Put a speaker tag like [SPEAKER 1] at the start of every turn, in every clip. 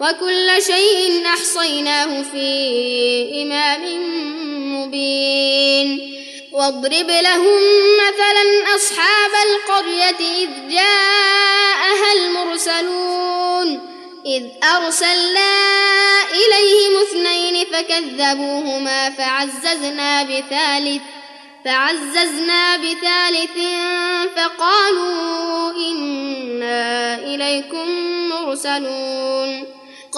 [SPEAKER 1] وكل شيء أحصيناه في إمام مبين. واضرب لهم مثلا أصحاب القرية إذ جاءها المرسلون. إذ أرسلنا إليهم اثنين فكذبوهما فعززنا بثالث فعززنا بثالث فقالوا إنا إليكم مرسلون.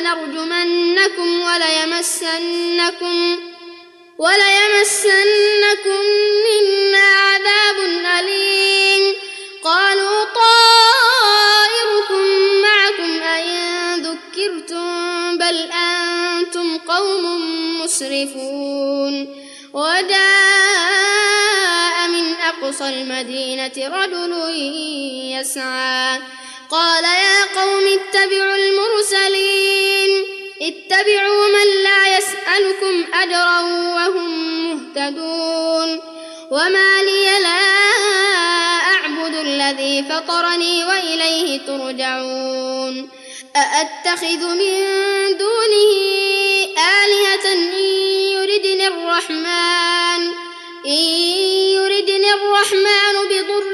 [SPEAKER 1] لنرجمنكم وليمسنكم وليمسنكم منا عذاب أليم. قالوا طائركم معكم أئن ذكرتم بل أنتم قوم مسرفون. وجاء من أقصى المدينة رجل يسعى قال يا قوم اتبعوا المرسلين. اتبعوا من لا يسألكم أجرا وهم مهتدون. وما لي لا أعبد الذي فطرني وإليه ترجعون. أأتخذ من دونه آلهة إن يردني الرحمن؟ إن يردني الرحمن بضر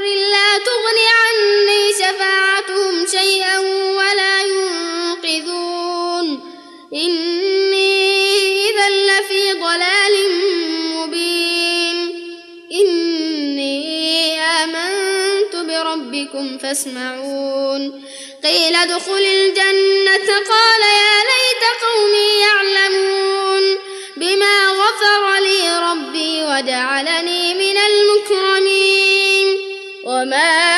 [SPEAKER 1] فاسمعون قيل ادخل الجنة. قال يا ليت قومي يعلمون بما غفر لي ربي وجعلني من المكرمين. وما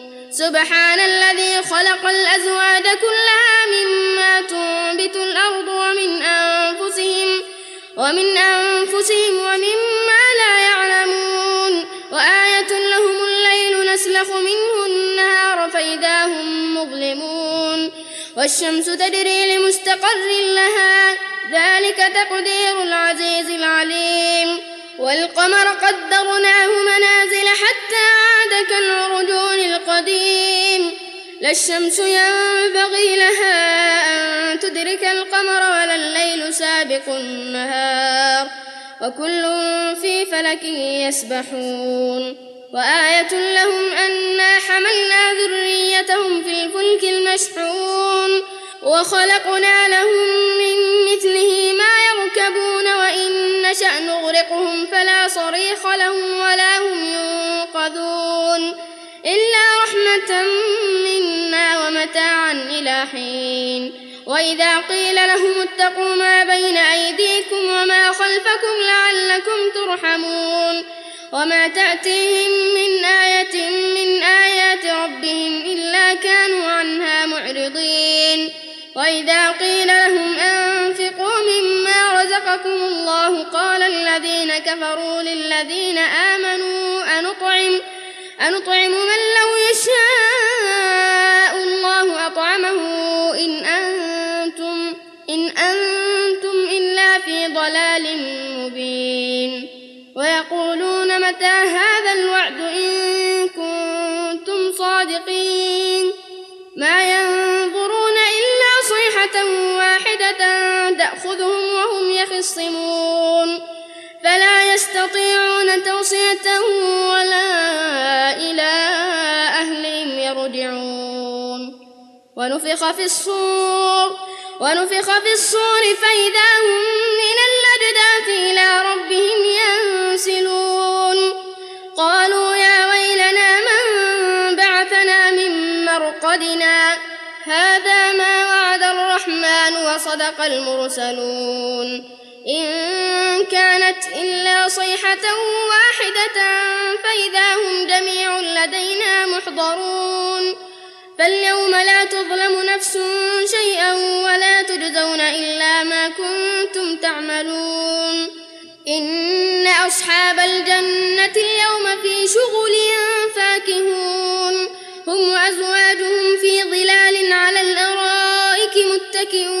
[SPEAKER 1] سبحان الذي خلق الأزواج كلها مما تنبت الأرض ومن أنفسهم ومن أنفسهم ومما لا يعلمون وآية لهم الليل نسلخ منه النهار فإذا هم مظلمون والشمس تجري لمستقر لها ذلك تقدير العزيز العليم والقمر قدرناه منازل حتى عاد كالعرجون القديم. لا الشمس ينبغي لها أن تدرك القمر ولا الليل سابق النهار. وكل في فلك يسبحون. وآية لهم أنا حملنا ذريتهم في الفلك المشحون. وخلقنا لهم من مثله ما يركبون وإن نشأ نغرقهم فلا صريخ لهم ولا هم ينقذون إلا رحمة منا ومتاعا إلى حين. وإذا قيل لهم اتقوا ما بين أيديكم وما خلفكم لعلكم ترحمون. وما تأتيهم من آية من آيات ربهم إلا كانوا عنها معرضين. وإذا قيل لهم أنفقوا مما رزقكم الله قال الذين كفروا للذين آمنوا أنطعم أنطعم من لو يشاء الله أطعمه إن أنتم إن أنتم إلا في ضلال مبين. ويقولون متى هذا الوعد وهم يخصمون فلا يستطيعون توصية ولا إلى أهلهم يرجعون. ونفخ في الصور ونفخ في الصور فإذا هم من الأجداث إلى ربهم ينسلون. قالوا يا ويلنا من بعثنا من مرقدنا؟ هذا ما وعد الرحمن وصدق المرسلون. إن كانت إلا صيحة واحدة فإذا هم جميع لدينا محضرون. فاليوم لا تظلم نفس شيئا ولا تجزون إلا ما كنتم تعملون. إن أصحاب الجنة اليوم في شغل فاكهون. هم وأزواجهم في ظلال على الأرائك متكئون.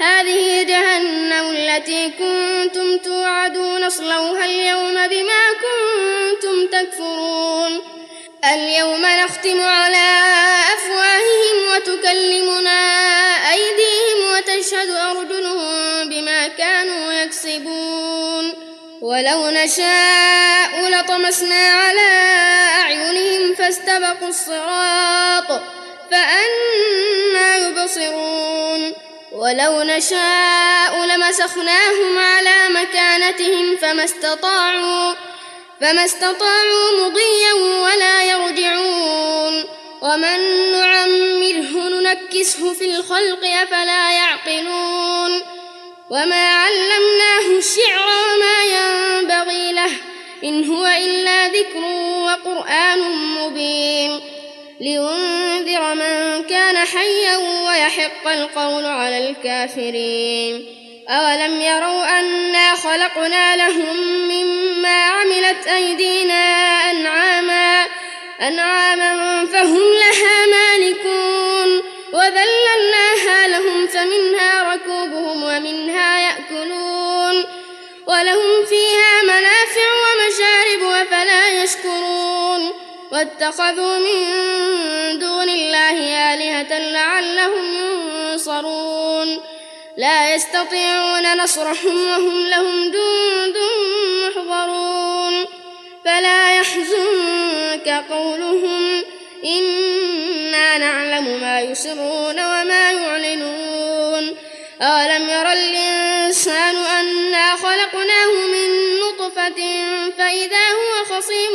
[SPEAKER 1] هذه جهنم التي كنتم توعدون اصلوها اليوم بما كنتم تكفرون. اليوم نختم على أفواههم وتكلمنا أيديهم وتشهد أرجلهم بما كانوا يكسبون. ولو نشاء لطمسنا على أعينهم فاستبقوا الصراط. ولو نشاء لمسخناهم على مكانتهم فما استطاعوا فما استطاعوا مضيا ولا يرجعون. ومن نعمره ننكسه في الخلق أفلا يعقلون. وما علمناه الشعر وما ينبغي له إن هو إلا ذكر وقرآن مبين. لينذر من كان حيا ويحق القول على الكافرين. أولم يروا أنا خلقنا لهم مما عملت أيدينا أنعاما أنعاما فهم واتخذوا من دون الله آلهة لعلهم ينصرون. لا يستطيعون نصرهم وهم لهم جند محضرون. فلا يحزنك قولهم. إنا نعلم ما يسرون وما يعلنون. أولم ير الإنسان أنا خلقناه من نطفة فإذا هو خصيم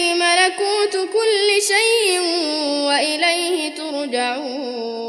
[SPEAKER 1] كل شيء وإليه ترجعون.